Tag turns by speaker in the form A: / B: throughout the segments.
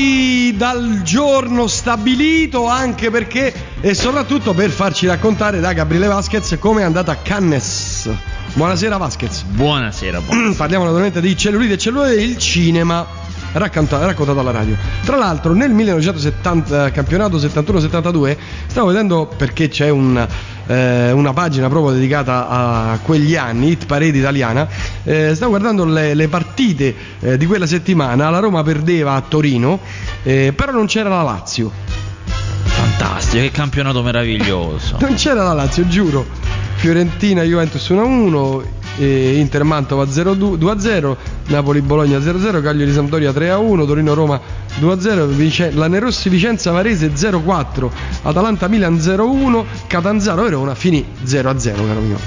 A: fuori dal giorno stabilito anche perché e soprattutto per farci raccontare da Gabriele Vasquez come è andata a Cannes. Buonasera Vasquez.
B: Buonasera, buonasera.
A: Parliamo naturalmente di cellulite e cellulite del cinema raccontato, raccontato alla radio. Tra l'altro nel 1970 eh, campionato 71-72 stavo vedendo perché c'è un, eh, una pagina proprio dedicata a quegli anni, Hit Parade italiana, eh, stavo guardando le, le partite eh, di quella settimana, la Roma perdeva a Torino, eh, però non c'era la Lazio.
B: Fantastico, che campionato meraviglioso.
A: non c'era la Lazio, giuro. Fiorentina Juventus 1-1, Inter Mantova 2-0, Napoli Bologna 0-0, Cagliari Sampdoria 3-1, Torino Roma 2-0, Vice- Lanerossi Vicenza Varese 0-4, Atalanta Milan 0-1, Catanzaro Verona finì 0-0, caro mio.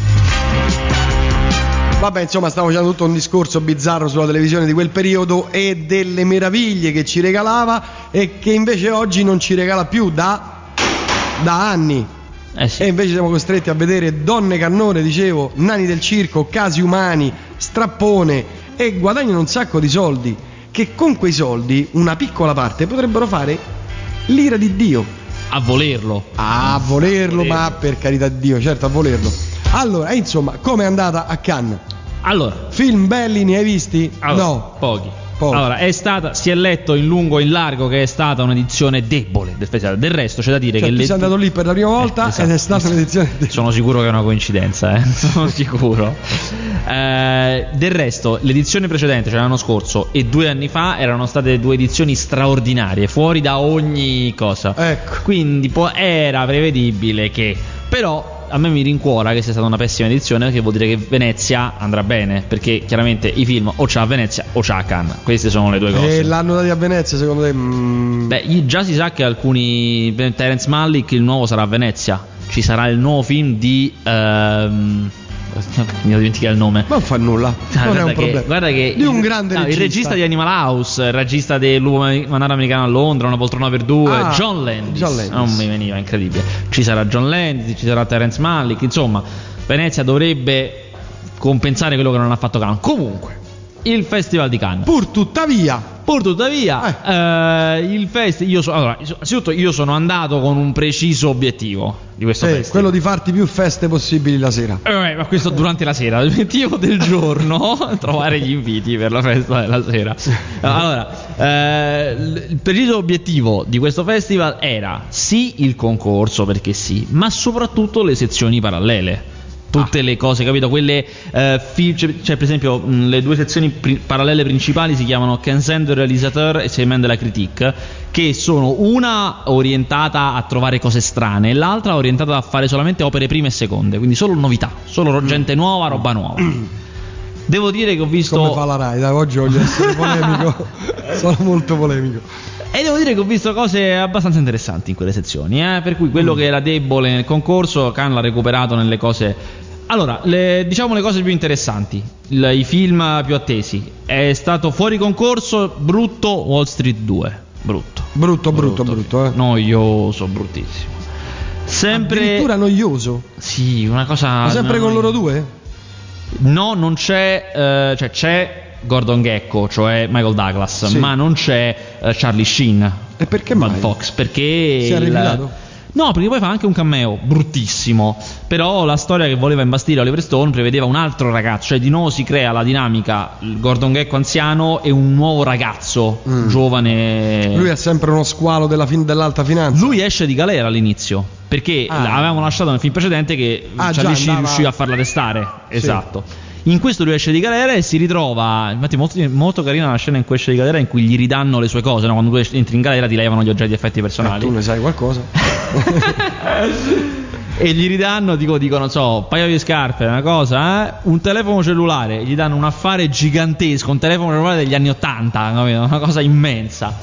A: Vabbè, insomma, stavo facendo tutto un discorso bizzarro sulla televisione di quel periodo e delle meraviglie che ci regalava e che invece oggi non ci regala più da, da anni.
B: Eh sì.
A: E invece siamo costretti a vedere donne cannone, dicevo, nani del circo, casi umani, strappone e guadagnano un sacco di soldi. Che con quei soldi, una piccola parte, potrebbero fare l'ira di Dio.
B: A volerlo.
A: A volerlo, ma per carità di Dio, certo, a volerlo. Allora, insomma, com'è andata a Cannes?
B: Allora,
A: Film belli ne hai visti?
B: allora,
A: no.
B: pochi.
A: Pochi.
B: Allora, è stata, si è letto in lungo e in largo che è stata un'edizione debole del festival. Del resto c'è da dire
A: Cioè,
B: che le-
A: sei andato lì per la prima volta
B: Eh, esatto.
A: ed è stata un'edizione di...
B: Sono sicuro che è una coincidenza, eh? sono sicuro. Eh, del resto, l'edizione precedente, cioè l'anno scorso, e due anni fa erano state due edizioni straordinarie, fuori da ogni cosa.
A: Ecco.
B: Quindi può- era prevedibile che. Però a me mi rincuora che sia stata una pessima edizione perché vuol dire che Venezia andrà bene. Perché chiaramente i film o c'ha a Venezia o c'ha a Cannes. Queste sono le due cose.
A: E l'hanno dati a Venezia, secondo te? mm,
B: Beh, già si sa che alcuni. Terence Malick, il nuovo sarà a Venezia. Ci sarà il nuovo film di. ehm, mi ho dimenticato il nome.
A: non fa nulla,
B: Ah,
A: non è un
B: che-
A: problema.
B: guarda che
A: di un
B: il-
A: grande
B: no,
A: regista.
B: Il regista di Animal House, il regista del Lupo Mandato Americano a Londra, Una poltrona per due,
A: Ah,
B: John Landis.
A: John Landis.
B: Non mi veniva, incredibile. Ci sarà John Landis, ci sarà Terence Malick, insomma, Venezia dovrebbe compensare quello che non ha fatto Cannes. Comunque, il Festival di Cannes.
A: Pur tuttavia,
B: Pur tuttavia, eh, il festival. Io so- allora, io sono andato con un preciso obiettivo di questo
A: sì,
B: festival.
A: quello di farti più feste possibili la sera.
B: Eh, ma questo durante la sera. L'obiettivo del giorno trovare gli inviti per la festa della sera. Allora, eh, il preciso obiettivo di questo festival era sì il concorso, perché sì, ma soprattutto le sezioni parallele. Tutte le cose, capito? Quelle eh, fi- cioè, cioè, per esempio, mh, le due sezioni pri- parallele principali si chiamano Kensen de Realisateur e Semaine de la Critique, che sono una orientata a trovare cose strane e l'altra orientata a fare solamente opere prime e seconde, quindi solo novità, solo gente nuova, roba nuova. Devo dire che ho visto
A: Come fa la Rai? Dai, oggi voglio essere polemico. Sono molto polemico.
B: E devo dire che ho visto cose abbastanza interessanti in quelle sezioni, eh? per cui
A: Mm.
B: quello che era debole nel concorso, Khan l'ha recuperato nelle cose... Allora, le- diciamo le cose più interessanti, il- i film più attesi. È stato fuori concorso, brutto Wall Street 2. Brutto.
A: Brutto, brutto, brutto, eh.
B: Noioso, bruttissimo. Sempre...
A: Addirittura noioso.
B: Sì, una cosa...
A: Ma sempre con
B: no-
A: loro due?
B: No, non c'è, eh, cioè c'è Gordon Gecko, cioè Michael Douglas,
A: Sì.
B: ma non c'è eh, Charlie Sheen.
A: E perché
B: Bud
A: mai?
B: Fox, perché
A: Si è
B: il-
A: rifilato?
B: No, perché poi fa anche un cameo bruttissimo. Però la storia che voleva imbastire Oliver Stone prevedeva un altro ragazzo, cioè di nuovo si crea la dinamica Gordon Gecko anziano e un nuovo ragazzo
A: Mm.
B: giovane.
A: Lui è sempre uno squalo della fin- dell'alta finanza.
B: Lui esce di galera all'inizio perché
A: Ah.
B: l'avevamo lasciato nel film precedente che
A: Ah,
B: Charlie
A: andava-
B: riusciva a farla testare.
A: Sì.
B: Esatto. In questo lui esce di galera e si ritrova. Infatti, molto, molto carina la scena in cui esce di galera in cui gli ridanno le sue cose. no? Quando tu entri in galera ti levano gli oggetti effetti
A: Eh,
B: personali.
A: tu ne sai qualcosa?
B: e gli ridanno, dico, dico, non so, un paio di scarpe, una cosa, eh? un telefono cellulare, gli danno un affare gigantesco, un telefono cellulare degli anni 80, capito? una cosa immensa.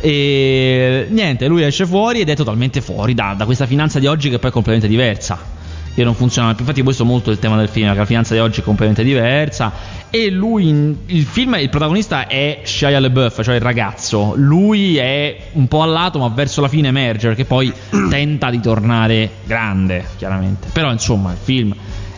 B: E niente, lui esce fuori ed è totalmente fuori da, da questa finanza di oggi che poi è completamente diversa. Che non funziona più. Infatti, questo è molto il tema del film, la finanza di oggi è completamente diversa. E lui, il film, il protagonista è Shia LeBeouf, cioè il ragazzo. Lui è un po' a lato, ma verso la fine emerge perché poi tenta di tornare grande, chiaramente. Però, insomma, il film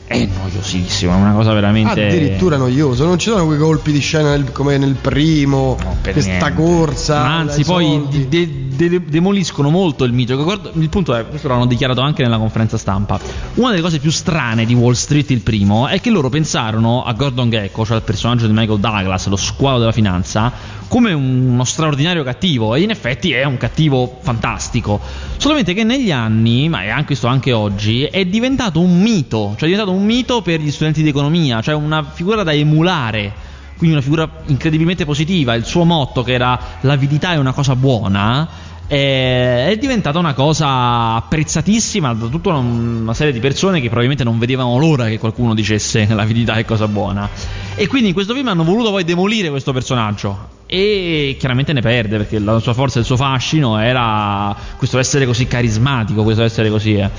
B: è noiosissimo, è una cosa veramente.
A: Addirittura noioso, non ci sono quei colpi di scena nel- come nel primo,
B: No,
A: questa
B: niente.
A: corsa.
B: Ma anzi, poi de- de- demoliscono molto il mito. Guarda, Il punto è, questo l'hanno dichiarato anche nella conferenza stampa. Una delle cose più strane di Wall Street, il primo, è che loro pensarono a Gordon Gecko, cioè al personaggio di Michael Douglas, lo squalo della finanza, come un- uno straordinario cattivo. E in effetti è un cattivo fantastico. Solamente che negli anni, ma è anche questo anche oggi, è diventato un mito. Cioè è diventato un mito per gli studenti di economia, cioè una figura da emulare quindi una figura incredibilmente positiva. Il suo motto, che era l'avidità è una cosa buona, è, è diventata una cosa apprezzatissima da tutta una serie di persone che probabilmente non vedevano l'ora che qualcuno dicesse l'avidità è cosa buona. E quindi in questo film hanno voluto poi demolire questo personaggio. E chiaramente ne perde perché la sua forza e il suo fascino era questo essere così carismatico, questo essere così. eh.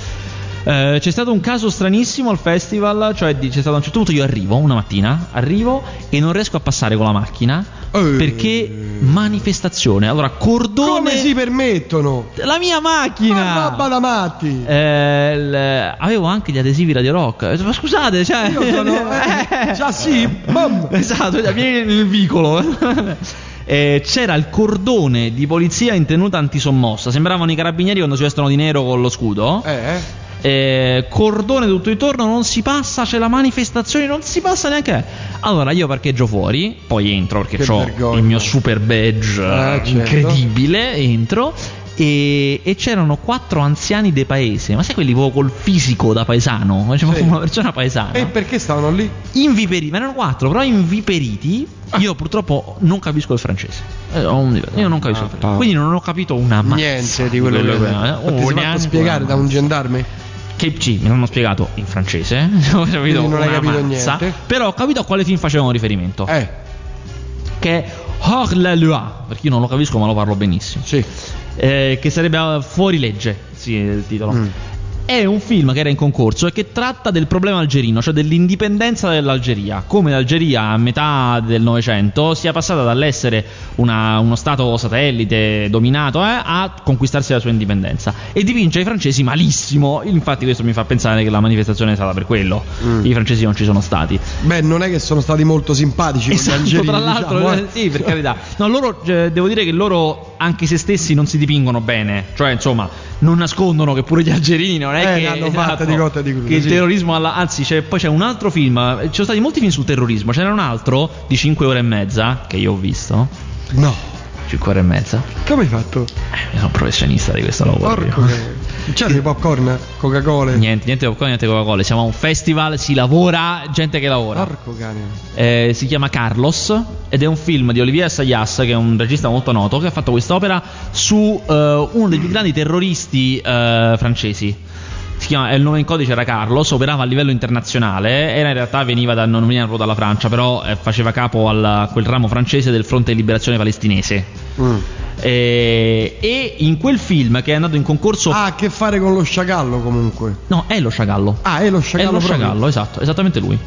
B: Eh, c'è stato un caso stranissimo al festival, cioè di- c'è stato a un certo punto io arrivo una mattina, arrivo e non riesco a passare con la macchina
A: Eh.
B: perché manifestazione. Allora, cordone
A: Come si permettono?
B: la mia
A: Ma
B: macchina.
A: roba da matti!
B: Eh, il- avevo anche gli adesivi Radio Rock. Detto, Ma scusate, cioè
A: Io sono. Eh, già sì, bam.
B: Esatto, cioè, vieni nel vicolo. Eh, c'era il cordone di polizia in tenuta antisommossa. Sembravano i carabinieri quando si vestono di nero con lo scudo.
A: Eh,
B: Eh, cordone tutto intorno, non si passa, c'è la manifestazione, non si passa neanche. Allora io parcheggio fuori, poi entro perché
A: Che
B: ho
A: vergogna.
B: il mio super badge
A: Eh,
B: eh,
A: certo.
B: incredibile. Entro. E, e c'erano quattro anziani de paese, ma sai quelli proprio col fisico da paesano? Cioè,
A: Sì.
B: una persona paesana.
A: E perché stavano lì?
B: Inviperiti, ma erano quattro, però inviperiti. Io purtroppo non capisco il francese. Eh, Io non capisco il francese. Quindi non ho capito una mazza
A: Niente di quello che.
B: eh.
A: Ma
B: Oh,
A: ti
B: neanche
A: spiegare da un gendarme?
B: Che sì, me l'hanno spiegato in francese. ho capito
A: non hai capito
B: mazza,
A: niente.
B: Però ho capito a quale film facevano riferimento.
A: Eh,
B: Che è Hors la loi. Perché io non lo capisco, ma lo parlo benissimo.
A: sì.
B: Eh, che sarebbe eh, Fuori legge, sì, il titolo.
A: Mm.
B: È un film che era in concorso e che tratta del problema algerino, cioè dell'indipendenza dell'Algeria. Come l'Algeria a metà del Novecento sia passata dall'essere una- uno stato satellite dominato eh, a conquistarsi la sua indipendenza. E dipinge i francesi malissimo. Infatti, questo mi fa pensare che la manifestazione è stata per quello.
A: Mm.
B: I francesi non ci sono stati.
A: Beh, non è che sono stati molto simpatici con gli
B: Esatto,
A: algerini.
B: tra l'altro,
A: diciamo,
B: eh. sì, per carità. No, loro, eh, devo dire che loro, anche se stessi, non si dipingono bene. Cioè, insomma, non nascondono che pure gli algerini non è
A: Eh,
B: che.
A: hanno fatte di cotte e di crude,
B: Che il
A: sì.
B: terrorismo alla. Anzi, c'è- poi c'è un altro film. eh, Ci sono stati molti film sul terrorismo. Ce n'era un altro di 5 ore e mezza, che io ho visto.
A: No.
B: 5 ore e mezza.
A: Come hai fatto?
B: Eh, io sono professionista di questo lavoro.
A: Porco che... C'è dei popcorn? Coca-Cola?
B: Niente, niente popcorn, niente Coca-Cola. Siamo a un festival, si lavora, gente che lavora.
A: Porco cane.
B: Eh, si chiama Carlos ed è un film di Olivier Assayas, che è un regista molto noto, che ha fatto quest'opera su eh, uno dei più grandi terroristi eh, francesi. Si chiama, il nome in codice era Carlos, operava a livello internazionale, era in realtà veniva da, non veniva proprio dalla Francia, però eh, faceva capo al- a quel ramo francese del fronte di liberazione palestinese.
A: Mm.
B: Eh, e in quel film che è andato in concorso...
A: Ha a che fare con lo sciacallo comunque.
B: No, è lo sciagallo.
A: Ah, è lo
B: È
A: sciacallo
B: lo sciagallo, esatto, esattamente lui.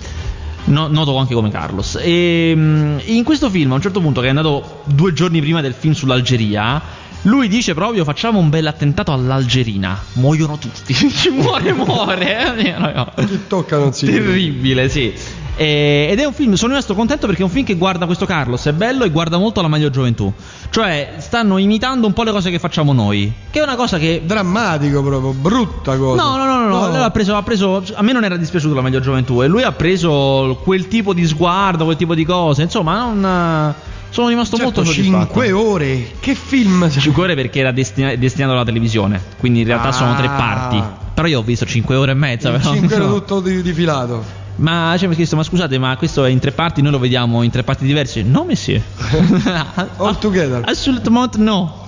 B: No- noto anche come Carlos. E, mm, in questo film, a un certo punto, che è andato due giorni prima del film sull'Algeria, lui dice proprio: Facciamo un bel attentato all'Algerina. Muoiono tutti. Ci muore, muore. eh.
A: Chi tocca non si.
B: Terribile, sì. E- ed è un film, sono rimasto contento perché è un film che guarda questo Carlos, è bello e guarda molto la meglio gioventù. Cioè, stanno imitando un po' le cose che facciamo noi. Che è una cosa che
A: Drammatico proprio, brutta cosa.
B: No, no, no, no, no. Lui ha preso, ha preso- A me non era dispiaciuto la meglio gioventù. E lui ha preso quel tipo di sguardo, quel tipo di cose. Insomma, non. Sono rimasto
A: Certo,
B: molto soddisfatto.
A: 5 ore. Che film?
B: 5 ore perché era destina- destinato alla televisione. Quindi in realtà sono tre
A: Ah.
B: parti. Però io ho visto 5 ore e mezza. Però,
A: 5 ore tutto di, di filato.
B: Ma cioè, mi ha chiesto, ma scusate, ma questo è in tre parti? Noi lo vediamo in tre parti diverse? No, monsieur.
A: All together.
B: Assolutamente no.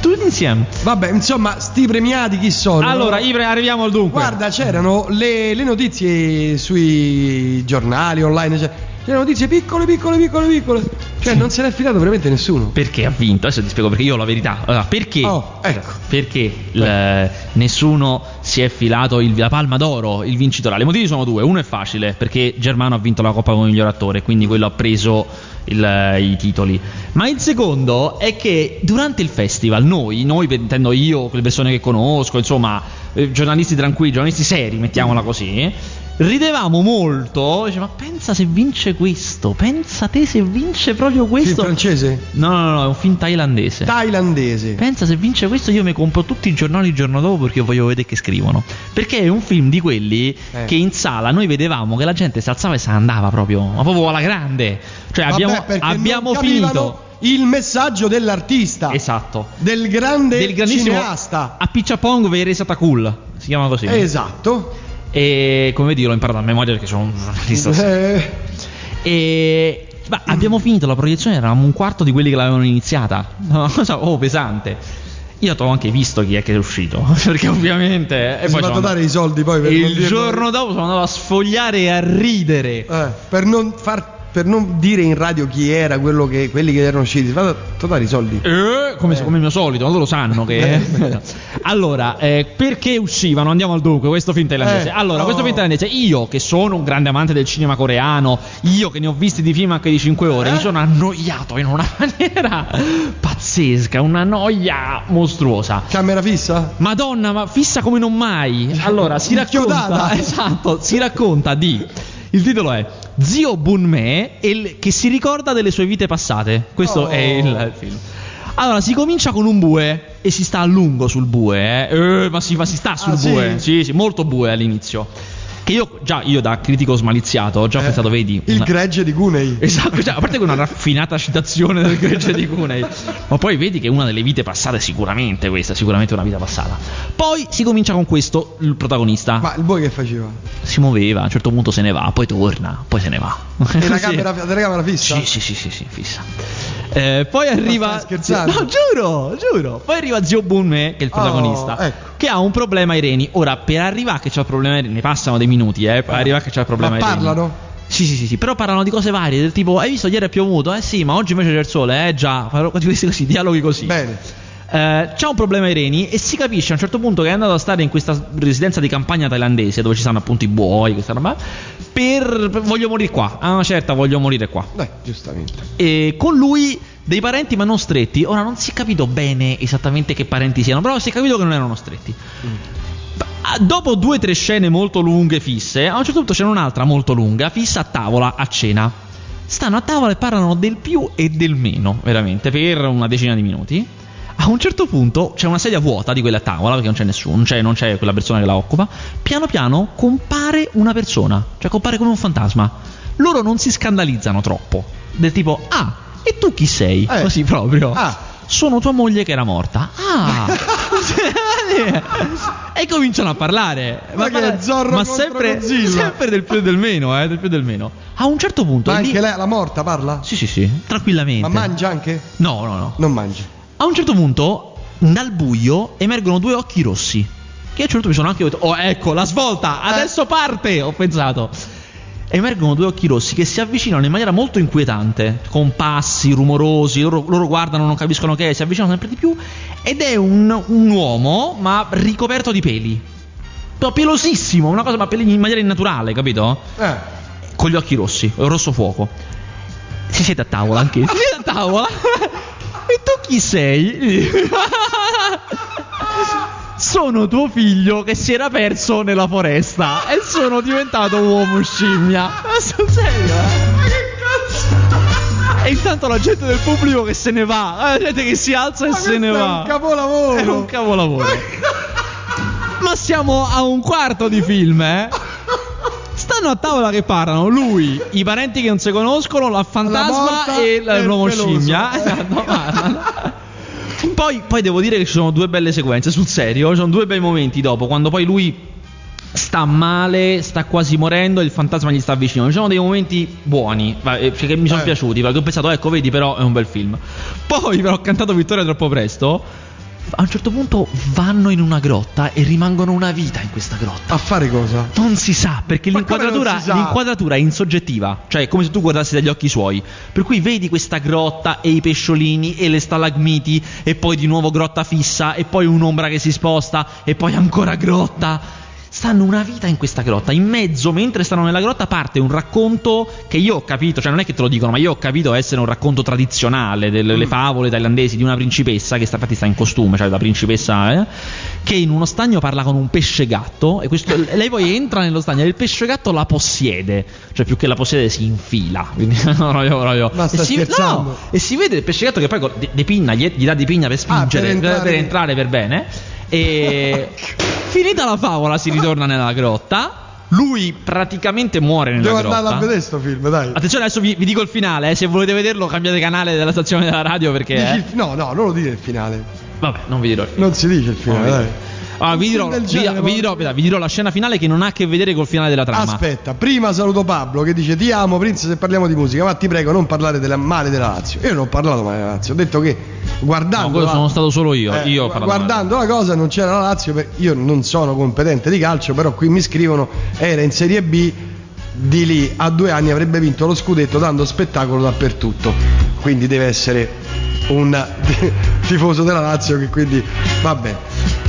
B: Tutti insieme.
A: Vabbè, insomma, sti premiati chi sono?
B: Allora, Ivre, arriviamo al dunque.
A: Guarda, c'erano le, le notizie sui giornali online. Cioè, c'erano notizie piccole, piccole, piccole, piccole. Cioè, non se n'è fidato veramente nessuno.
B: Perché ha vinto? Adesso ti spiego perché io ho la verità. Allora, perché?
A: Oh, ecco.
B: Perché il- nessuno si è filato il- la palma d'oro, il vincitore? I motivi sono due. Uno è facile, perché Germano ha vinto la Coppa come miglior attore, quindi quello ha preso il- i titoli. Ma il secondo è che durante il festival, noi, noi intendo io, quelle persone che conosco, insomma, eh, giornalisti tranquilli, giornalisti seri, mettiamola così. Ridevamo molto. Dice, ma pensa se vince questo, pensa te se vince proprio
A: Film
B: questo.
A: francese?
B: No, no, no, è un film thailandese.
A: Thailandese.
B: Pensa se vince questo io mi compro tutti i giornali il giorno dopo perché voglio vedere che scrivono. Perché è un film di quelli
A: Eh.
B: che in sala noi vedevamo che la gente si alzava e se ne andava proprio, ma proprio alla grande. Cioè
A: Vabbè,
B: abbiamo, abbiamo finito.
A: il messaggio dell'artista.
B: Esatto.
A: Del grande
B: Del
A: cineasta.
B: A Picciapong Vere Satakul. Si chiama così.
A: Esatto.
B: E come vedi l'ho imparato a memoria perché sono un giornalista.
A: Eh,
B: E ma abbiamo finito la proiezione, eravamo un quarto di quelli che l'avevano iniziata. Una cosa oh, pesante. Io ho anche visto chi è che è uscito. Perché ovviamente.
A: si è fatto
B: sono
A: dare i soldi poi per
B: E il giorno dopo sono andato a sfogliare e a ridere.
A: Eh, per non far per non dire in radio chi era quello che, quelli che erano usciti, è fatto dare i soldi.
B: Eh, come, come il mio solito, loro lo sanno che. allora, eh, perché uscivano? Andiamo al dunque, questo film thailandese.
A: Eh,
B: allora,
A: oh.
B: questo film thailandese, io che sono un grande amante del cinema coreano, io che ne ho visti di film anche di 5 ore,
A: Eh?
B: mi sono annoiato in una maniera pazzesca, una noia mostruosa.
A: Camera fissa?
B: Madonna, ma fissa come non mai. Allora, si racconta. Esatto, si racconta di. Il titolo è Zio Bunme il- che si ricorda delle sue vite passate. Questo
A: Oh.
B: è il, il film. Allora, si comincia con un bue e si sta a lungo sul bue, eh. Eh, ma, si, ma si sta sul
A: Ah, sì?
B: bue. Sì, sì, molto bue all'inizio. Che io, già, io da critico smaliziato, ho già
A: Eh,
B: pensato, vedi.
A: Il
B: una-
A: gregge di Cunei.
B: Esatto, cioè, a parte che una raffinata citazione del gregge di Cunei, ma poi vedi che è una delle vite passate sicuramente questa, sicuramente una vita passata. Poi si comincia con questo, il protagonista.
A: Ma il boy che faceva?
B: Si muoveva, a un certo punto se ne va, poi torna, poi se ne va.
A: E la camera, la telecamera fissa?
B: Sì, sì, sì, sì, sì, fissa. Eh, poi arriva. No, giuro, giuro. Poi arriva Zio Bunme, che è il
A: Oh,
B: protagonista,
A: ecco.
B: che ha un problema ai reni. Ora, per arrivare che c'ha il problema ai reni, ne passano dei minuti, eh. Per arrivare a che c'ha il problema
A: Ma
B: ai reni.
A: parlano?
B: Sì, sì, sì, sì, però parlano di cose varie, del tipo, hai visto ieri è piovuto? Eh sì, ma oggi invece c'è il sole, eh già, Parlo- questi così, dialoghi così.
A: Bene.
B: Eh, c'ha un problema ai reni e si capisce a un certo punto che è andato a stare in questa residenza di campagna thailandese dove ci stanno appunto i buoi, questa roba, per, per- voglio morire qua, a una certa voglio morire qua.
A: Dai, giustamente.
B: E con lui dei parenti ma non stretti, ora non si è capito bene esattamente che parenti siano, però si è capito che non erano stretti. Ah, Dopo due o tre scene molto lunghe fisse, a un certo punto c'è un'altra molto lunga, fissa a tavola a cena. Stanno a tavola e parlano del più e del meno, veramente, per una decina di minuti. A un certo punto c'è una sedia vuota di quella a tavola, perché non c'è nessuno, non c'è, non c'è quella persona che la occupa. Piano piano compare una persona, cioè compare come un fantasma. Loro non si scandalizzano troppo, del tipo, ah, e tu chi sei?
A: Eh.
B: Così proprio.
A: Ah.
B: Sono tua moglie che era morta. Ah! e cominciano a parlare.
A: Ma che
B: parlare-
A: Zorro
B: ma sempre, sempre del più e del meno, eh, del più e del meno. A un certo punto.
A: Ma
B: è lì-
A: anche lei, la morta, parla?
B: Sì, sì, sì, tranquillamente.
A: Ma mangia anche?
B: No, no, no.
A: Non mangia.
B: A un certo punto, dal buio, emergono due occhi rossi. Che a un certo punto mi sono anche detto, oh ecco, la svolta, adesso parte, ho pensato. Emergono due occhi rossi che si avvicinano in maniera molto inquietante, con passi rumorosi, loro, loro guardano, non capiscono che è, si avvicinano sempre di più, ed è un, un uomo, ma ricoperto di peli. No, pelosissimo, una cosa ma peli in maniera innaturale, capito?
A: Eh.
B: con gli occhi rossi, rosso fuoco. Si siede a tavola anche. Si siede a tavola. e tu chi sei? sono tuo figlio che si era perso nella foresta e sono diventato uomo scimmia. Ma sul serio? eh? Ma che cazzo? E intanto la gente del pubblico che se ne va, la gente che si alza e
A: Ma
B: se ne va.
A: È un capolavoro.
B: È un capolavoro. Ma siamo a un quarto di film, eh? Stanno a tavola che parlano lui, i parenti che non si conoscono, la fantasma
A: morta
B: e l-
A: il
B: l'uomo
A: peloso.
B: scimmia. Esatto. Poi, poi devo dire che ci sono due belle sequenze, sul serio, ci sono due bei momenti dopo, quando poi lui sta male, sta quasi morendo e il fantasma gli sta vicino. Ci sono dei momenti buoni, eh, che mi sono
A: Eh.
B: piaciuti, perché ho pensato, ecco, vedi, però è un bel film. Poi però ho cantato Vittoria troppo presto. A un certo punto vanno in una grotta e rimangono una vita in questa grotta.
A: A fare cosa?
B: Non si sa, perché l'inquadratura,
A: sa?
B: l'inquadratura è insoggettiva, cioè è come se tu guardassi dagli occhi suoi. Per cui vedi questa grotta e i pesciolini e le stalagmiti e poi di nuovo grotta fissa e poi un'ombra che si sposta e poi ancora grotta. Stanno una vita in questa grotta. In mezzo, mentre stanno nella grotta, parte un racconto che io ho capito, cioè non è che te lo dicono, ma io ho capito essere un racconto tradizionale delle
A: Mm.
B: favole thailandesi di una principessa che sta, infatti sta in costume, cioè la principessa, eh, che in uno stagno parla con un pesce gatto e questo- lei poi entra nello stagno e il pesce gatto la possiede, cioè più che la possiede si infila. Quindi, proprio.
A: Ma sta
B: e, si, no, e si vede il pesce gatto che poi con- de- depinna, gli, gli dà di pinna per spingere,
A: per entrare.
B: per entrare per bene. E finita la favola si ritorna nella grotta. Lui praticamente muore nella
A: Devo
B: grotta.
A: andare a vedere sto film, dai.
B: Attenzione, adesso vi, vi dico il finale. eh, se volete vederlo, cambiate canale della stazione della radio perché.
A: Dici
B: eh.
A: no, no, non lo dire il finale.
B: Vabbè, non vi dirò il finale.
A: Non si dice il finale,
B: No,
A: dai.
B: Allora, vi, dirò, vi-
A: genere,
B: vi dirò- vi dirò la scena finale che non ha a che vedere col finale della trama.
A: Aspetta, prima saluto Pablo che dice ti amo Prince se parliamo di musica, ma ti prego non parlare della male della Lazio. Io non ho parlato male della Lazio, ho detto che guardando
B: No,
A: la-
B: sono stato solo io.
A: eh,
B: io
A: guardando la cosa non c'era la Lazio, io non sono competente di calcio, però qui mi scrivono era in Serie B di lì a due anni avrebbe vinto lo scudetto dando spettacolo dappertutto. Quindi deve essere un tifoso della Lazio che quindi va bene.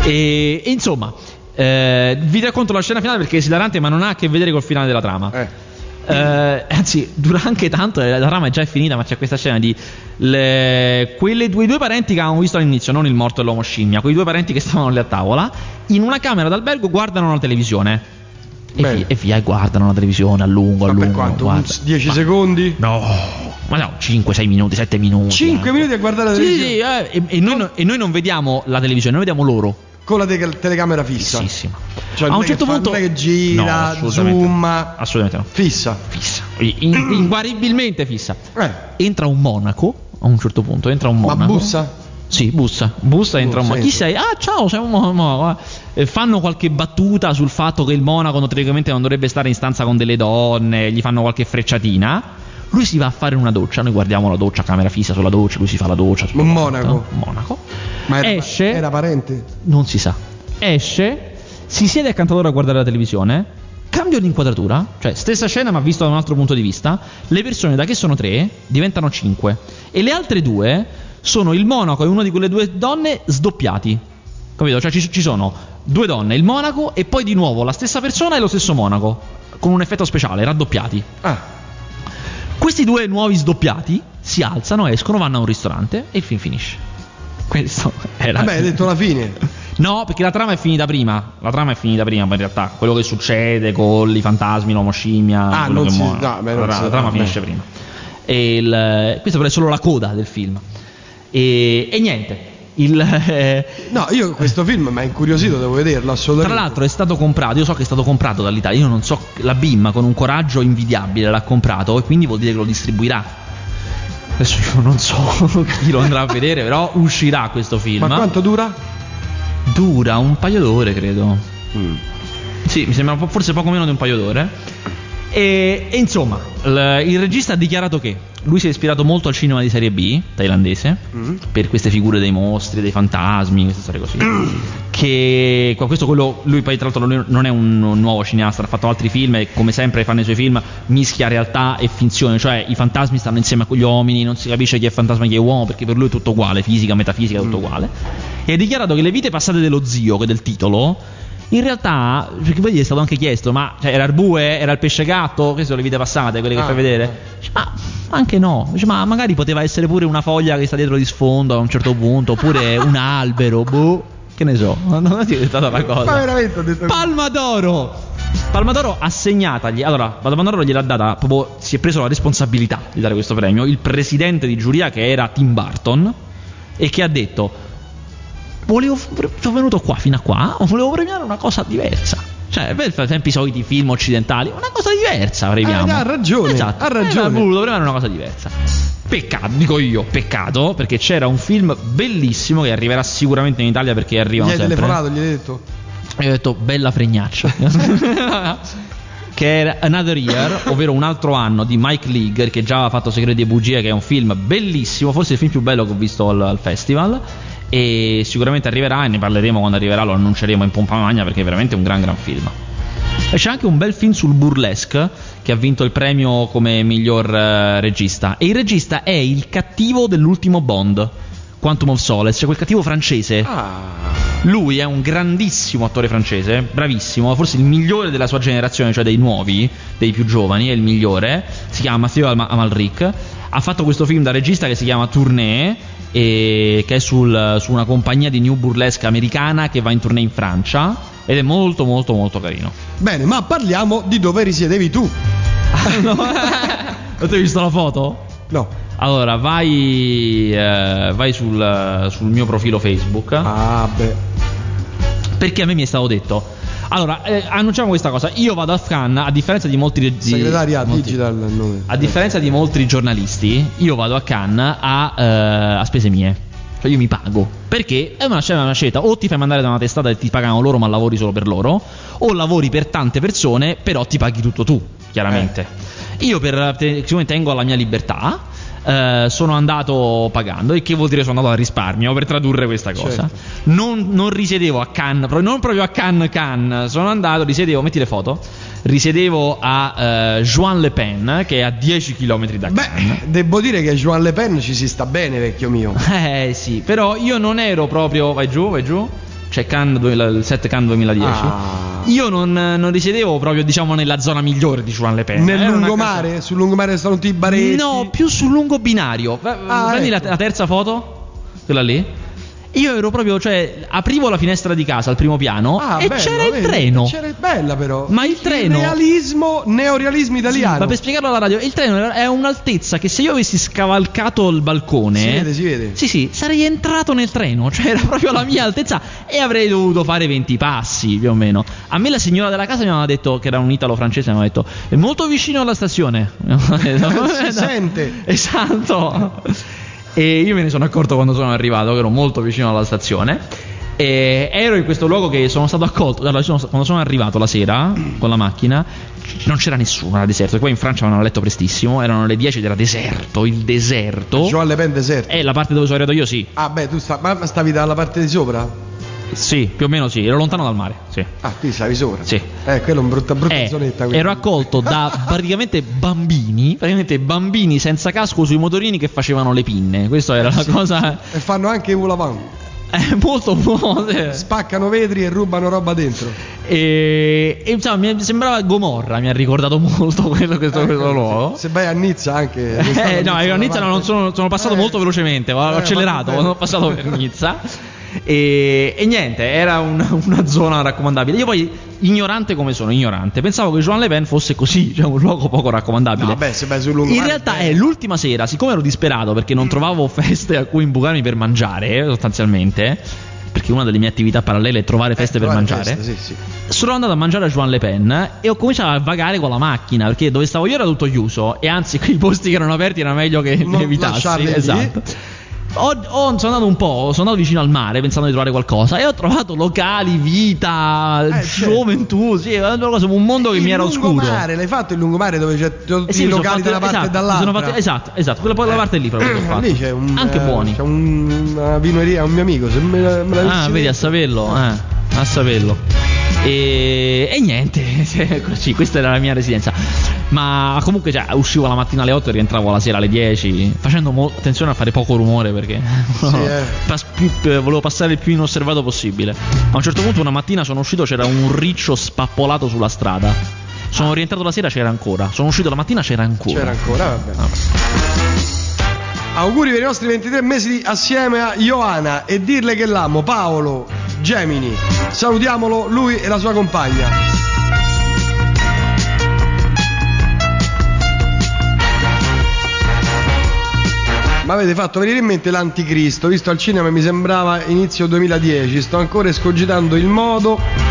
B: E, e insomma, eh, vi racconto la scena finale perché è esilarante, ma non ha a che vedere col finale della trama.
A: Eh.
B: Eh, anzi, dura anche tanto, eh, la trama è già finita, ma c'è questa scena di le- quelle due, due parenti che avevamo visto all'inizio, non il morto e l'uomo scimmia, quei due parenti che stavano lì a tavola, in una camera d'albergo guardano la televisione. E via, e via, e guardano la televisione a lungo, a
A: Ma
B: lungo.
A: quanto?
B: guarda.
A: 10
B: Ma-
A: secondi?
B: No, ma no, 5, 6 minuti, 7 minuti.
A: 5
B: eh.
A: minuti a guardare la
B: Sì,
A: televisione
B: sì, eh, e, e noi, no- e noi non vediamo la televisione, noi vediamo loro.
A: con la te- telecamera fissa.
B: Fississima.
A: Cioè,
B: a un certo
A: fa-
B: punto.
A: non è che gira,
B: No, assolutamente.
A: zoom.
B: Assolutamente no.
A: Fissa.
B: Fissa. In- inguaribilmente fissa.
A: Eh.
B: Entra un monaco. A un certo punto entra un
A: Ma
B: monaco.
A: bussa?
B: Sì, bussa. Bussa, entra un monaco. Chi sei? Ah, ciao, sei un monaco. Eh, fanno qualche battuta sul fatto che il monaco teoricamente non dovrebbe stare in stanza con delle donne. Gli fanno qualche frecciatina. Lui si va a fare una doccia. Noi guardiamo la doccia, camera fissa sulla doccia. Lui si fa la doccia.
A: Un monaco.
B: Un monaco.
A: Ma era,
B: Esce.
A: era parente?
B: Non si sa. Esce, si siede accanto a loro a guardare la televisione. Cambio l'inquadratura, cioè stessa scena ma visto da un altro punto di vista. Le persone da che sono tre diventano cinque. E le altre due sono il monaco e una di quelle due donne sdoppiati. Capito? Cioè ci, ci sono due donne, il monaco e poi di nuovo la stessa persona e lo stesso monaco. Con un effetto speciale, raddoppiati.
A: Ah,
B: Questi due nuovi sdoppiati si alzano, escono, vanno a un ristorante e il film finisce. Questo era.
A: vabbè, hai detto la fine.
B: No, perché la trama è finita prima. La trama è finita prima, in realtà. Quello che succede con i fantasmi, l'uomo scimmia.
A: Ah,
B: quello
A: non
B: che
A: si-
B: muore.
A: no, beh, non
B: la,
A: si-
B: la trama
A: vabbè.
B: finisce prima. E il- questo però è solo la coda del film. E, e niente. Il, eh,
A: No, io questo film mi ha incuriosito, devo vederlo
B: tra
A: assolutamente.
B: l'altro è stato comprato, io so che è stato comprato dall'Italia, io non so, la BIM con un coraggio invidiabile l'ha comprato e quindi vuol dire che lo distribuirà. Adesso io non so chi lo andrà a vedere, però uscirà questo film.
A: Ma quanto dura?
B: Dura un paio d'ore, credo.
A: Mm.
B: Sì, mi sembra forse poco meno di un paio d'ore. E, e insomma, il, il regista ha dichiarato che lui si è ispirato molto al cinema di serie B thailandese
A: Mm.
B: per queste figure dei mostri, dei fantasmi, queste storie così. che questo quello, lui poi tra l'altro non è un, un nuovo cineasta, ha fatto altri film e come sempre fa nei suoi film mischia realtà e finzione, cioè i fantasmi stanno insieme a gli uomini, non si capisce chi è fantasma e chi è uomo perché per lui è tutto uguale, fisica, metafisica, tutto uguale. E ha dichiarato che le vite passate dello zio, che è del titolo, in realtà, perché poi gli è stato anche chiesto, ma cioè, era il bue, era il pesce gatto, queste sono le vite passate, quelle che
A: Ah,
B: fai vedere? Dice, ma anche no, Dice, ma magari poteva essere pure una foglia che sta dietro di sfondo a un certo punto, oppure un albero, boh, che ne so, non ti è stata la cosa.
A: Ma veramente ho detto
B: Palma d'oro! Palma d'oro assegnatagli. Allora, la Palma d'oro gliel'ha data, proprio si è preso la responsabilità di dare questo premio. Il presidente di giuria, che era Tim Burton, e che ha detto: Volevo, sono venuto qua fino a qua, volevo premiare una cosa diversa. Cioè, per sempre i soliti film occidentali, una cosa diversa premiamo.
A: Eh, ha ragione,
B: Esatto,
A: ha ragione.
B: Eh, ha voluto premiare una cosa diversa. Peccato, dico io, peccato, perché c'era un film bellissimo che arriverà sicuramente in Italia perché
A: Gli
B: arrivano
A: hai
B: sempre.
A: telefonato, gli hai detto?
B: E ho detto bella fregnaccia. che era Another Year, ovvero un altro anno di Mike League, che già aveva fatto Segreti e Bugie, che è un film bellissimo, forse il film più bello che ho visto al, al festival. E sicuramente arriverà e ne parleremo quando arriverà, lo annunceremo in pompa magna perché è veramente un gran gran film. E c'è anche un bel film sul burlesque che ha vinto il premio come miglior eh, regista. E il regista è il cattivo dell'ultimo Bond. Quantum of Solace, c'è quel cattivo francese.
A: Ah.
B: Lui è un grandissimo attore francese, bravissimo, forse il migliore della sua generazione, cioè dei nuovi, dei più giovani, è il migliore. Si chiama Matteo Am- Amalric. Ha fatto questo film da regista che si chiama Tournée, che è sul- su una compagnia di new burlesque americana che va in tournée in Francia. Ed è molto, molto, molto carino.
A: Bene, ma parliamo di dove risiedevi tu.
B: ti hai visto la foto?
A: No.
B: Allora, vai, eh, vai sul, sul mio profilo Facebook.
A: Ah, beh.
B: Perché a me mi è stato detto. Allora, eh, annunciamo questa cosa. Io vado a Cannes, a differenza di molti. Di,
A: Segretaria
B: molti-
A: Digital nome.
B: A differenza di molti giornalisti, io vado a Cannes a, eh, a spese mie. Cioè io mi pago. Perché è una, una scelta. O ti fai mandare da una testata e ti pagano loro, ma lavori solo per loro. O lavori per tante persone, però ti paghi tutto tu, chiaramente. Io per, siccome tengo alla mia libertà. Eh, sono andato pagando, il che vuol dire sono andato a risparmio per tradurre questa cosa.
A: Certo.
B: Non, non risiedevo a Cannes, non proprio a Cannes, Cannes. Sono andato, risiedevo, metti le foto. Risiedevo a eh, Juan Le Pen, che è a 10 km da Cannes.
A: Beh, devo dire che Joan Le Pen ci si sta bene, vecchio mio.
B: Eh sì, però io non ero proprio. Vai giù, vai giù. C'è Cannes, 2000 il 7 Cannes 2010.
A: Ah.
B: Io non, non risiedevo proprio, diciamo, nella zona migliore di Juan Le Pen.
A: Nel
B: Era una
A: lungomare?
B: casa-
A: Sul lungomare sono tutti i baretti?
B: No, più sul lungo binario.
A: Ah,
B: Prendi la,
A: ecco.
B: la terza foto, quella lì. Io ero proprio, cioè, aprivo la finestra di casa al primo piano
A: Ah,
B: e
A: bello,
B: c'era il
A: vedi?
B: treno.
A: C'era bella però.
B: Ma il treno-
A: realismo, neorealismo italiano.
B: Ma per spiegarlo alla radio, il treno è un'altezza che se io avessi scavalcato il balcone.
A: Si vede, si vede.
B: Sì, sì, sarei entrato nel treno, cioè era proprio la mia altezza e avrei dovuto fare 20 passi più o meno. A me la signora della casa mi aveva detto, che era un italo-francese, mi aveva detto, è molto vicino alla stazione.
A: Si sente.
B: Esatto. E io me ne sono accorto quando sono arrivato, che ero molto vicino alla stazione. E ero in questo luogo che sono stato accolto. Allora, sono- quando sono arrivato la sera con la macchina, non c'era nessuno, era deserto. E poi in Francia avevano letto prestissimo, erano le 10 ed era deserto, il deserto.
A: Joan Le Pen deserto.
B: E la parte dove sono arrivato io, sì.
A: Ah, beh, tu sta, ma stavi dalla parte di sopra?
B: Sì, più o meno sì. Ero lontano dal mare, sì.
A: Ah, qui stavi sopra.
B: Sì.
A: Eh, quello è un brutta, brutta
B: Eh,
A: zonetta. quindi.
B: ero accolto da praticamente bambini, praticamente bambini senza casco sui motorini che facevano le pinne. Questa era la cosa
A: E fanno anche Ulavan.
B: eh, molto buona.
A: Spaccano vetri e rubano roba dentro.
B: E, e, insomma, mi sembrava Gomorra, mi ha ricordato molto quello, questo,
A: Eh,
B: questo
A: sì.
B: luogo.
A: Se vai a Nizza anche.
B: Eh, no, a Nizza
A: una
B: no, non sono, sono passato
A: Eh.
B: molto velocemente, ho
A: Eh,
B: accelerato ho passato per Nizza. E, e niente, era un- una zona raccomandabile. Io poi, ignorante come sono, ignorante, pensavo che Joan Le Pen fosse così, cioè un luogo poco raccomandabile.
A: No, beh, se vai sul.
B: In realtà
A: eh.
B: è l'ultima sera, siccome ero disperato perché non trovavo feste a cui imbucarmi per mangiare, sostanzialmente, perché una delle mie attività parallele è trovare feste per
A: trovare
B: mangiare.
A: feste, sì, sì.
B: Sono andato a mangiare a Joan Le Pen e ho cominciato a vagare con la macchina perché dove stavo io era tutto chiuso e anzi quei posti che erano aperti era meglio che
A: Non
B: li evitassi.
A: lasciarli lì.
B: Ho, ho- sono andato un po', sono andato vicino al mare pensando di trovare qualcosa e ho trovato locali, vita,
A: Eh,
B: gioventù, sì, un mondo che
A: il
B: mi era oscuro.
A: lungomare, l'hai fatto il lungomare dove c'è tutti
B: Eh sì,
A: i locali da una parte
B: esatto,
A: e dall'altra?
B: fatti- esatto, esatto, quella, quella parte lì proprio ho fatto.
A: Lì c'è un,
B: Anche
A: eh,
B: buoni.
A: C'è un- una vineria, un mio amico. Se me, la- me l'avessi
B: Ah, vedi, a saperlo, eh, a saperlo. E, e niente, così, questa era la mia residenza. Ma comunque, cioè, uscivo la mattina alle 8 e rientravo la sera alle 10, facendo mo- attenzione a fare poco rumore perché
A: eh.
B: pas- più- eh, volevo passare il più inosservato possibile. A un certo punto, una mattina sono uscito, c'era un riccio spappolato sulla strada. Sono rientrato la sera, c'era ancora. Sono uscito la mattina, c'era ancora.
A: C'era ancora, vabbè.
B: Ah.
A: Auguri per i nostri 23 mesi assieme a Ioana e dirle che l'amo, Paolo Gemini. Salutiamolo, lui e la sua compagna. Ma avete fatto venire in mente l'anticristo, visto al cinema mi sembrava inizio 2010, sto ancora escogitando il modo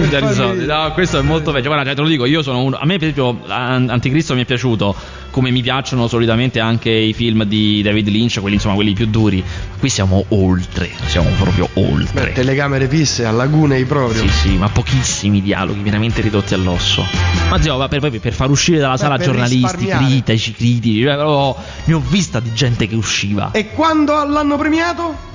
B: di soldi. No, questo è molto vecchio. Guarda, te lo dico, io sono uno. A me, per esempio, An- Anticristo mi è piaciuto. Come mi piacciono solitamente anche i film di David Lynch, quelli insomma, quelli più duri. Qui siamo oltre. Siamo proprio
A: Beh,
B: oltre.
A: telecamere fisse a lagune proprio.
B: Sì, sì, ma pochissimi dialoghi, veramente ridotti all'osso. Ma zio, va, per, per, per far uscire dalla
A: Beh,
B: sala giornalisti, critici, critici, cioè, proprio, ne ho vista di gente che usciva.
A: E quando l'hanno premiato?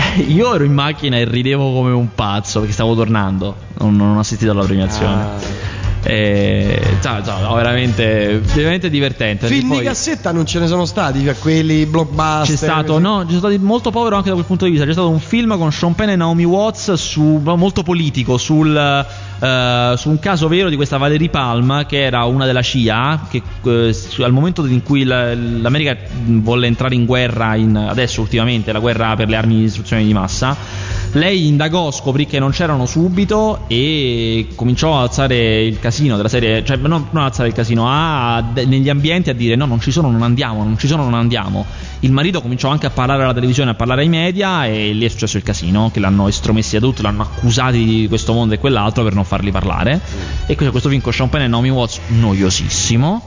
B: Io ero in macchina e ridevo come un pazzo perché stavo tornando. Non, non ho assistito alla premiazione.
A: Ah.
B: E, ciao, ciao, veramente, veramente divertente.
A: Film
B: Poi
A: di cassetta non ce ne sono stati, cioè quelli blockbuster.
B: c'è stato,
A: così.
B: no, c'è stato molto povero anche da quel punto di vista. C'è stato un film con Sean Penn e Naomi Watts su, molto politico sul, eh, su un caso vero di questa Valerie Palm, che era una della CIA, che su- al momento in cui la- l'America volle entrare in guerra, in- adesso ultimamente, la guerra per le armi di distruzione di massa. Lei indagò, scoprì che non c'erano subito e cominciò a alzare il casino della serie, cioè non, non alzare il casino, a, negli ambienti a dire no, non ci sono, non andiamo, non ci sono, non andiamo. Il marito cominciò anche a parlare alla televisione, a parlare ai media e lì è successo il casino, che l'hanno estromessi da tutto, l'hanno accusati di questo mondo e quell'altro per non farli parlare. E questo, questo film con Sean Penn e Naomi Watts, noiosissimo,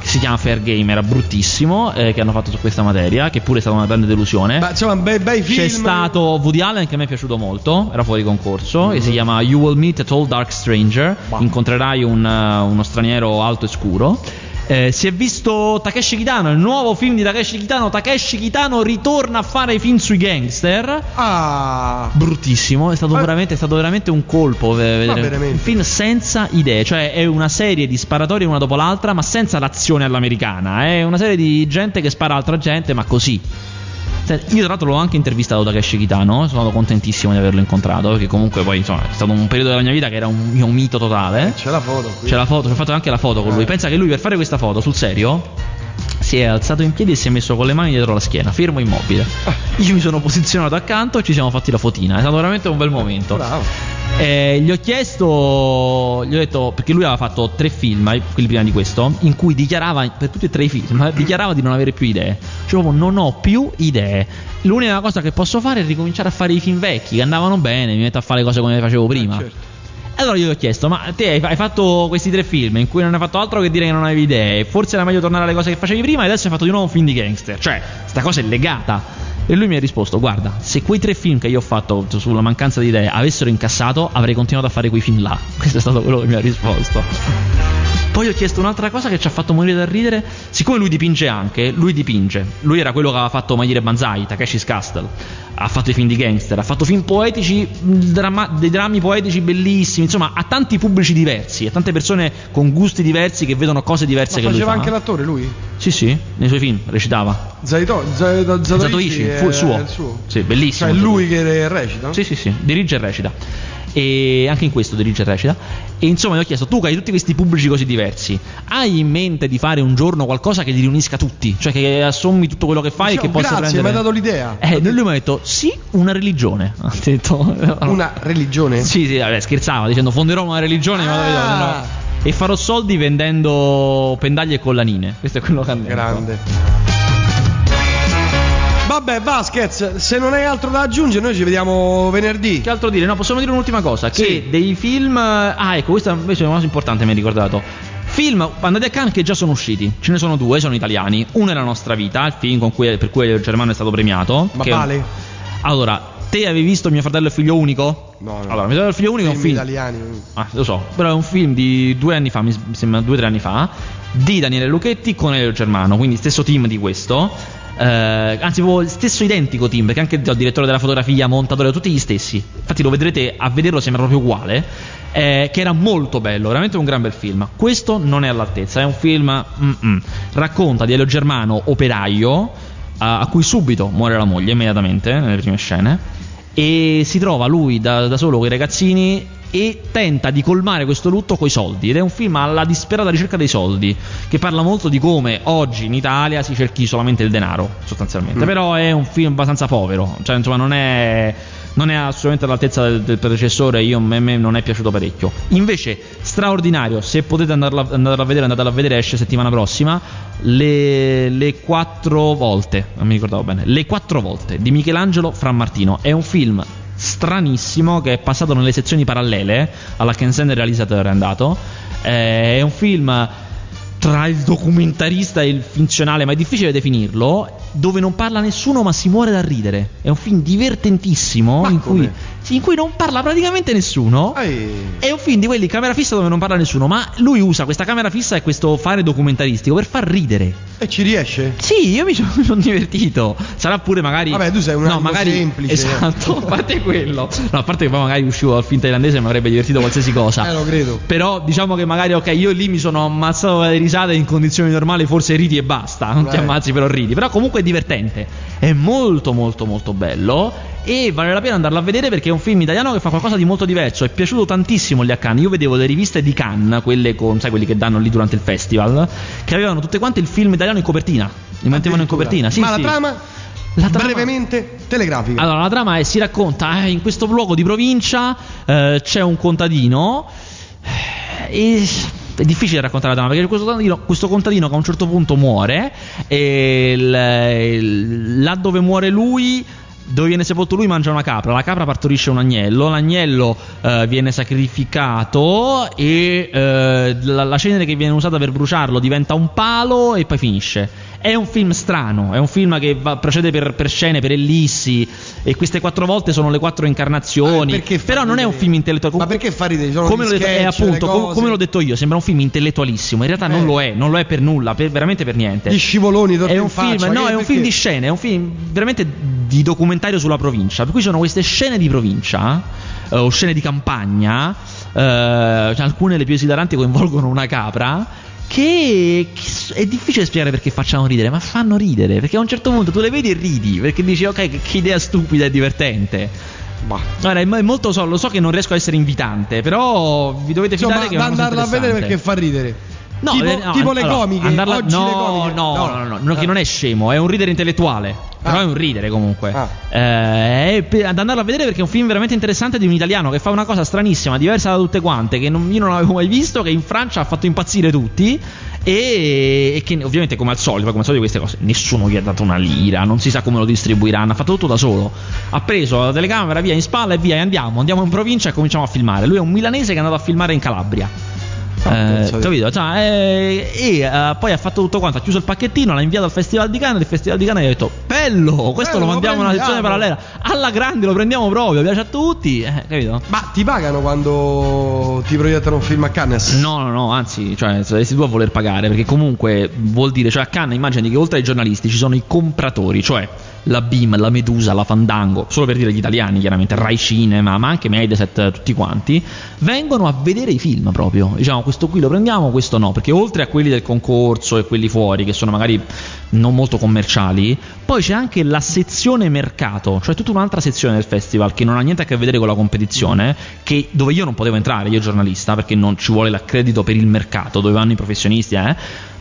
B: che si chiama Fair Game, era bruttissimo, eh, che hanno fatto su questa materia, che pure è stata una grande delusione.
A: Beh, insomma, bei, bei film.
B: C'è stato Woody Allen che a me è piaciuto molto, era fuori concorso, e si chiama You Will Meet a Tall Dark Stranger. Incontrerai un, uh, uno straniero alto e scuro. Eh, si è visto Takeshi Kitano, il nuovo film di Takeshi Kitano. Takeshi Kitano ritorna a fare i film sui gangster.
A: Ah.
B: Bruttissimo, è stato,
A: Ma-
B: veramente, è stato veramente un colpo ve- vedere
A: veramente?
B: un film senza idee, cioè è una serie di sparatori una dopo l'altra, ma senza l'azione all'americana. È una serie di gente che spara altra gente, ma così. Io tra l'altro l'ho anche intervistato Takeshi Kitano, sono stato contentissimo di averlo incontrato, perché comunque poi insomma è stato un periodo della mia vita che era un mio mito totale.
A: C'è la foto qui.
B: C'è la foto, ho fatto anche la foto con lui.
A: Eh.
B: Pensa che lui per fare questa foto, sul serio, si è alzato in piedi e si è messo con le mani dietro la schiena, fermo immobile. Io mi sono posizionato accanto e ci siamo fatti la fotina. È stato veramente un bel momento.
A: Bravo.
B: Eh, gli ho chiesto, gli ho detto, perché lui aveva fatto tre film, eh, quelli prima di questo, in cui dichiarava, per tutti e tre i film, eh, dichiarava di non avere più idee. Cioè, proprio, non ho più idee. L'unica cosa che posso fare è ricominciare a fare i film vecchi, che andavano bene, mi metto a fare le cose come le facevo prima.
A: certo.
B: Allora io gli ho chiesto, ma te hai fatto questi tre film in cui non hai fatto altro che dire che non avevi idee, forse era meglio tornare alle cose che facevi prima e adesso hai fatto di nuovo un film di gangster. Cioè, sta cosa è legata. E lui mi ha risposto, guarda, se quei tre film che io ho fatto sulla mancanza di idee avessero incassato, avrei continuato a fare quei film là. Questo è stato quello che mi ha risposto. Poi ho chiesto un'altra cosa che ci ha fatto morire dal ridere. Siccome lui dipinge anche, lui dipinge. Lui era quello che aveva fatto Magliere Banzai, Takeshi's Castle. Ha fatto i film di gangster, ha fatto film poetici, dramma- dei drammi poetici bellissimi. Insomma, ha tanti pubblici diversi, ha tante persone con gusti diversi che vedono cose diverse
A: Ma
B: che lui
A: faceva
B: fa.
A: anche l'attore lui?
B: Sì, sì, nei suoi film recitava.
A: Zaito, Zato- Zatoichi
B: fu il suo.
A: è il suo.
B: Sì, bellissimo.
A: Cioè è lui che recita?
B: Sì, sì, sì, dirige e recita. E anche in questo dirige e recita. E insomma, gli ho chiesto: tu che hai tutti questi pubblici così diversi, hai in mente di fare un giorno qualcosa che li riunisca tutti? Cioè che assommi tutto quello che fai e
A: Diciamo,
B: che possa
A: grazie,
B: prendere.
A: mi hai dato l'idea.
B: Eh, lui mi ha detto: sì, una religione. Ha detto.
A: Una religione?
B: Sì, sì, vabbè, scherzava dicendo fonderò una religione. ma
A: Ah.
B: vedo, no. E farò soldi vendendo pendaglie e collanine. Questo è quello che ha detto.
A: Grande. Vabbè, Vasquez, se non hai altro da aggiungere, noi ci vediamo venerdì.
B: Che altro dire? No, possiamo dire un'ultima cosa: che
A: Sì.
B: dei film. Ah, ecco, questa invece è una cosa importante, mi hai ricordato. Film andati a Cannes che già sono usciti, ce ne sono due, sono italiani. Uno è La nostra vita, il film con cui- per cui il Germano è stato premiato.
A: Ma
B: che-
A: vale?
B: Allora, te avevi visto mio fratello e figlio unico?
A: No, no.
B: Allora, mio fratello e figlio unico è un
A: Film italiani.
B: Ah, lo so, però è un film di due anni fa, mi sembra due o tre anni fa, di Daniele Lucchetti con Elio Germano, quindi stesso team di questo. Eh, anzi, proprio stesso identico team, perché anche il direttore della fotografia, montatore, tutti gli stessi. Infatti, lo vedrete a vederlo, sembra proprio uguale. eh, che era molto bello, veramente un gran bel film. Questo non è all'altezza, è un film. mm-mm. Racconta di Elio Germano, operaio, a, a cui subito muore la moglie immediatamente nelle prime scene e si trova lui da, da solo con i ragazzini e tenta di colmare questo lutto coi soldi. Ed è un film alla disperata ricerca dei soldi che parla molto di come oggi in Italia si cerchi solamente il denaro sostanzialmente.
A: Mm.
B: però è un film abbastanza povero. Cioè insomma non è non è assolutamente all'altezza del, del predecessore io, a me, non è piaciuto parecchio. Invece straordinario. Se potete andarla, andarla a vedere andatela a vedere esce settimana prossima. Le, le quattro volte non mi ricordavo bene. Le quattro volte di Michelangelo Frammartino. È un film stranissimo che è passato nelle sezioni parallele alla Kensen il realizzatore è andato Eh, è un film tra il documentarista e il finzionale, ma è difficile definirlo. Dove non parla nessuno ma si muore da ridere. È un film divertentissimo in cui, in cui non parla praticamente nessuno.
A: Ehi.
B: È un film di quelli camera fissa dove non parla nessuno, ma lui usa questa camera fissa e questo fare documentaristico per far ridere.
A: E ci riesce?
B: Sì, io mi sono, mi sono divertito. Sarà pure magari.
A: Vabbè, tu sei un
B: no, magari
A: semplice.
B: Esatto, a parte quello. No, a parte che poi magari uscivo dal film thailandese e mi avrebbe divertito qualsiasi cosa.
A: Eh, lo credo.
B: Però diciamo che magari, ok, io lì mi sono ammazzato dalle risate in condizioni normali, forse ridi e basta. Non ti
A: Eh.
B: ammazzi, però ridi. Però comunque divertente. È molto, molto, molto bello. E vale la pena andarlo a vedere perché è un film italiano che fa qualcosa di molto diverso. È piaciuto tantissimo gli a Cannes. Io vedevo le riviste di Cannes, quelle con, sai, quelli che danno lì durante il festival, che avevano tutte quante il film italiano in copertina. Li mettevano in copertina. Sì,
A: Ma
B: sì.
A: la trama?
B: La trama-
A: Brevemente, telegrafica.
B: allora, la trama è, si racconta eh, in questo luogo di provincia eh, c'è un contadino. eh, E è difficile raccontare la trama perché questo contadino, questo contadino che a un certo punto muore e il- il- là dove muore lui dove viene sepolto lui mangia una capra, la capra partorisce un agnello, l'agnello eh, viene sacrificato e eh, la, la cenere che viene usata per bruciarlo diventa un palo e poi finisce. È un film strano, è un film che va- procede per, per scene, per ellissi e queste quattro volte sono le quattro incarnazioni.
A: Ah,
B: Però non è un film intellettuale.
A: Ma perché fa ridere?
B: Come l'ho, detto, eh,
A: sketch,
B: appunto, com- come l'ho detto io, sembra un film intellettualissimo. In realtà
A: Eh.
B: non lo è, non lo è per nulla, per- veramente per niente.
A: Gli scivoloni
B: È un
A: faccia,
B: film, no,
A: che-
B: è un film di scene, è un film veramente di documentario sulla provincia. Per cui sono queste scene di provincia eh, o scene di campagna, eh, cioè alcune le più esilaranti coinvolgono una capra. Che, è difficile spiegare perché facciano ridere, ma fanno ridere. Perché a un certo punto tu le vedi e ridi. Perché dici, ok, che, idea stupida e divertente.
A: Bah.
B: Guarda, è mo- è molto so, lo so che non riesco a essere invitante, però vi dovete fidare
A: Insomma,
B: che è una cosa
A: andarla a vedere perché fa ridere.
B: No,
A: tipo,
B: eh, no,
A: tipo le
B: allora,
A: comiche.
B: andarla-
A: Oggi
B: no,
A: le comiche.
B: No, no, no, no, che
A: Ah.
B: non è scemo, è un ridere intellettuale. Però
A: Ah.
B: è un ridere comunque.
A: Ah.
B: Eh, per- ad andarlo a vedere perché è un film veramente interessante di un italiano che fa una cosa stranissima, diversa da tutte quante, che non- io non avevo mai visto, che in Francia ha fatto impazzire tutti. E, e che ovviamente, come al solito, come al solito, queste cose nessuno gli ha dato una lira, non si sa come lo distribuiranno. Ha fatto tutto da solo. Ha preso la telecamera via in spalla e via, e andiamo. Andiamo in provincia e cominciamo a filmare. Lui è un milanese che è andato a filmare in Calabria. Eh, capito? Cioè, eh, e eh, poi ha fatto tutto quanto, ha chiuso il pacchettino, l'ha inviato al Festival di Cannes. Il Festival di Cannes gli ha detto: Bello, questo
A: Bello,
B: lo mandiamo in una sezione
A: prendiamo."
B: parallela. Alla grande lo prendiamo proprio, piace a tutti. Eh, capito?
A: Ma ti pagano quando ti proiettano un film a Cannes?
B: No, no, no, anzi, cioè, saresti tu a voler pagare, perché comunque vuol dire, cioè a Cannes immagini che oltre ai giornalisti ci sono i compratori, cioè la BIM, la Medusa, la Fandango, solo per dire gli italiani chiaramente, Rai Cinema, ma anche Mediaset, tutti quanti, vengono a vedere i film proprio. Diciamo, questo qui lo prendiamo, questo no, perché oltre a quelli del concorso e quelli fuori, che sono magari non molto commerciali, poi c'è anche la sezione mercato, cioè tutta un'altra sezione del festival che non ha niente a che vedere con la competizione, che- dove io non potevo entrare, io giornalista, perché non ci vuole l'accredito per il mercato, dove vanno i professionisti, eh,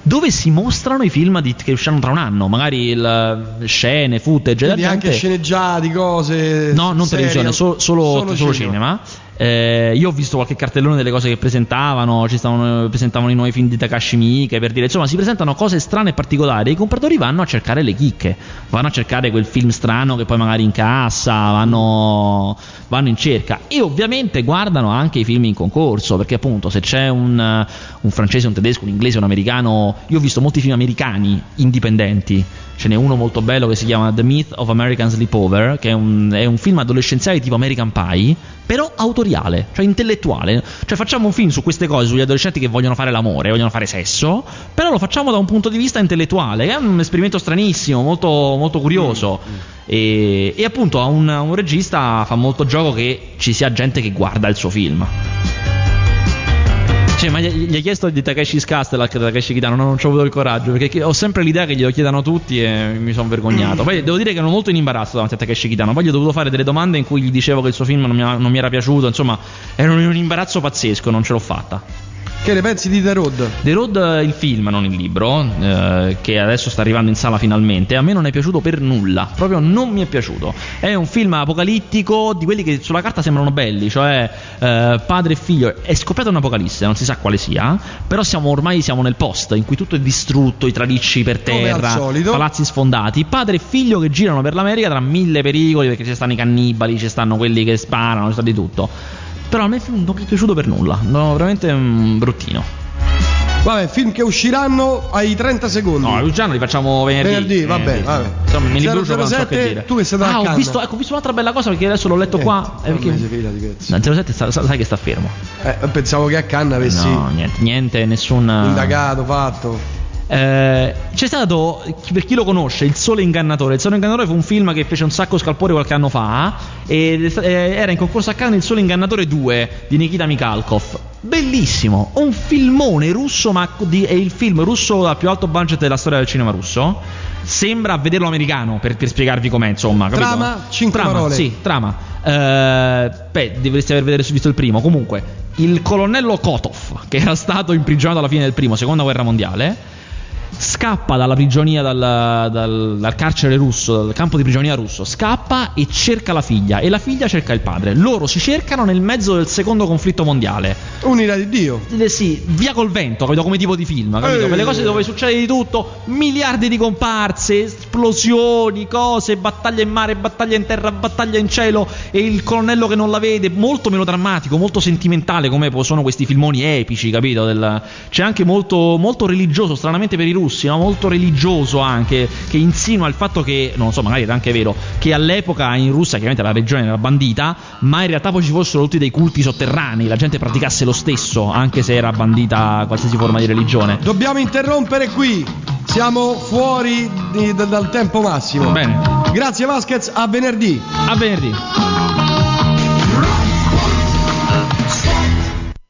B: dove si mostrano i film di- che usciranno tra un anno, magari il- scene, footage,
A: Quindi
B: la
A: anche
B: gente-
A: sceneggiati, cose.
B: No, non
A: serie.
B: televisione, so- solo, solo cinema. Eh, io ho visto qualche cartellone delle cose che presentavano, ci stavano, presentavano i nuovi film di Takashi Miike per dire, insomma, si presentano cose strane e particolari. e I compratori vanno a cercare le chicche, vanno a cercare quel film strano che poi magari incassa, vanno, vanno in cerca e ovviamente guardano anche i film in concorso, perché appunto se c'è un, un francese, un tedesco, un inglese, un americano, io ho visto molti film americani indipendenti. Ce n'è uno molto bello che si chiama The Myth of American Sleepover, che è un, è un film adolescenziale tipo American Pie, però autoriale, cioè intellettuale. Cioè facciamo un film su queste cose, sugli adolescenti che vogliono fare l'amore, vogliono fare sesso, però lo facciamo da un punto di vista intellettuale, è un esperimento stranissimo, molto, molto curioso. E, e appunto a un, a un regista fa molto gioco che ci sia gente che guarda il suo film. Cioè, ma gli, gli hai chiesto di Takeshi's Castle a Takeshi Kitano? No, non ci ho avuto il coraggio. Perché ho sempre l'idea che glielo chiedano tutti e mi sono vergognato. Poi devo dire che ero molto in imbarazzo davanti a Takeshi Kitano. Poi gli ho dovuto fare delle domande in cui gli dicevo che il suo film non mi, non mi era piaciuto. Insomma, ero in un imbarazzo pazzesco, non ce l'ho fatta.
A: Che ne pensi di The Road?
B: The Road, il film, non il libro, eh, che adesso sta arrivando in sala finalmente, a me non è piaciuto per nulla, proprio non mi è piaciuto. È un film apocalittico di quelli che sulla carta sembrano belli, cioè eh, padre e figlio. È scoppiata un'apocalisse, non si sa quale sia, però siamo ormai siamo nel post in cui tutto è distrutto, i tralicci per terra, palazzi sfondati, padre e figlio che girano per l'America tra mille pericoli, perché ci stanno i cannibali, ci stanno quelli che sparano, ci sta di tutto. Però a me il film non mi è piaciuto per nulla, no, veramente mm, bruttino.
A: Vabbè, film che usciranno ai 30 secondi.
B: No, Luciano li facciamo venerdì.
A: Venerdì, va bene, vabbè.
B: Insomma, me li brucio quando so
A: 007,
B: che dire.
A: tu che sei andato
B: ah,
A: a
B: ho visto, ecco, ho visto un'altra bella cosa perché adesso l'ho letto
A: Eh,
B: qua. eh,
A: un
B: perché-
A: di.
B: No, 07 sa- sa- sai che sta fermo.
A: Eh, pensavo che a Cannes avessi
B: No, niente, niente, nessun.
A: indagato, fatto.
B: Eh, c'è stato, per chi lo conosce, Il Sole Ingannatore. Il Sole Ingannatore fu un film che fece un sacco scalpore qualche anno fa. sta- eh, era in concorso a Cannes Il Sole Ingannatore 2 di Nikita Mikhalkov. Bellissimo, un filmone russo, ma di- è il film russo a più alto budget della storia del cinema russo. Sembra a vederlo americano per, per spiegarvi com'è, insomma. capito?
A: Trama, cinque
B: Trama,
A: parole.
B: Sì, trama. Eh, beh, dovreste aver vedere- visto il primo. Comunque, il colonnello Kotov, che era stato imprigionato alla fine del primo, seconda guerra mondiale, scappa dalla prigionia, dal, dal- dal carcere russo, dal campo di prigionia russo, scappa e cerca la figlia. E la figlia cerca il padre. Loro si cercano nel mezzo del secondo conflitto mondiale.
A: Un'ira di Dio.
B: Eh, Sì, via col vento, capito? Come tipo di film, capito?
A: Eh.
B: Quelle cose dove succede di tutto, miliardi di comparse, esplosioni, cose, battaglia in mare, battaglia in terra, battaglia in cielo e il colonnello che non la vede, molto melodrammatico, molto sentimentale come sono questi filmoni epici, capito? Del- C'è anche molto, molto religioso, stranamente per i russi, no? molto religioso anche, che insinua il fatto che, non so, magari era anche vero, che all'epoca in Russia chiaramente la regione era bandita, ma in realtà poi ci fossero tutti dei culti sotterranei, la gente praticasse lo stesso, anche se era bandita qualsiasi forma di religione.
A: Dobbiamo interrompere qui. Siamo fuori di- da- dal tempo massimo.
B: Bene,
A: Grazie Vasquez, a venerdì.
B: a venerdì.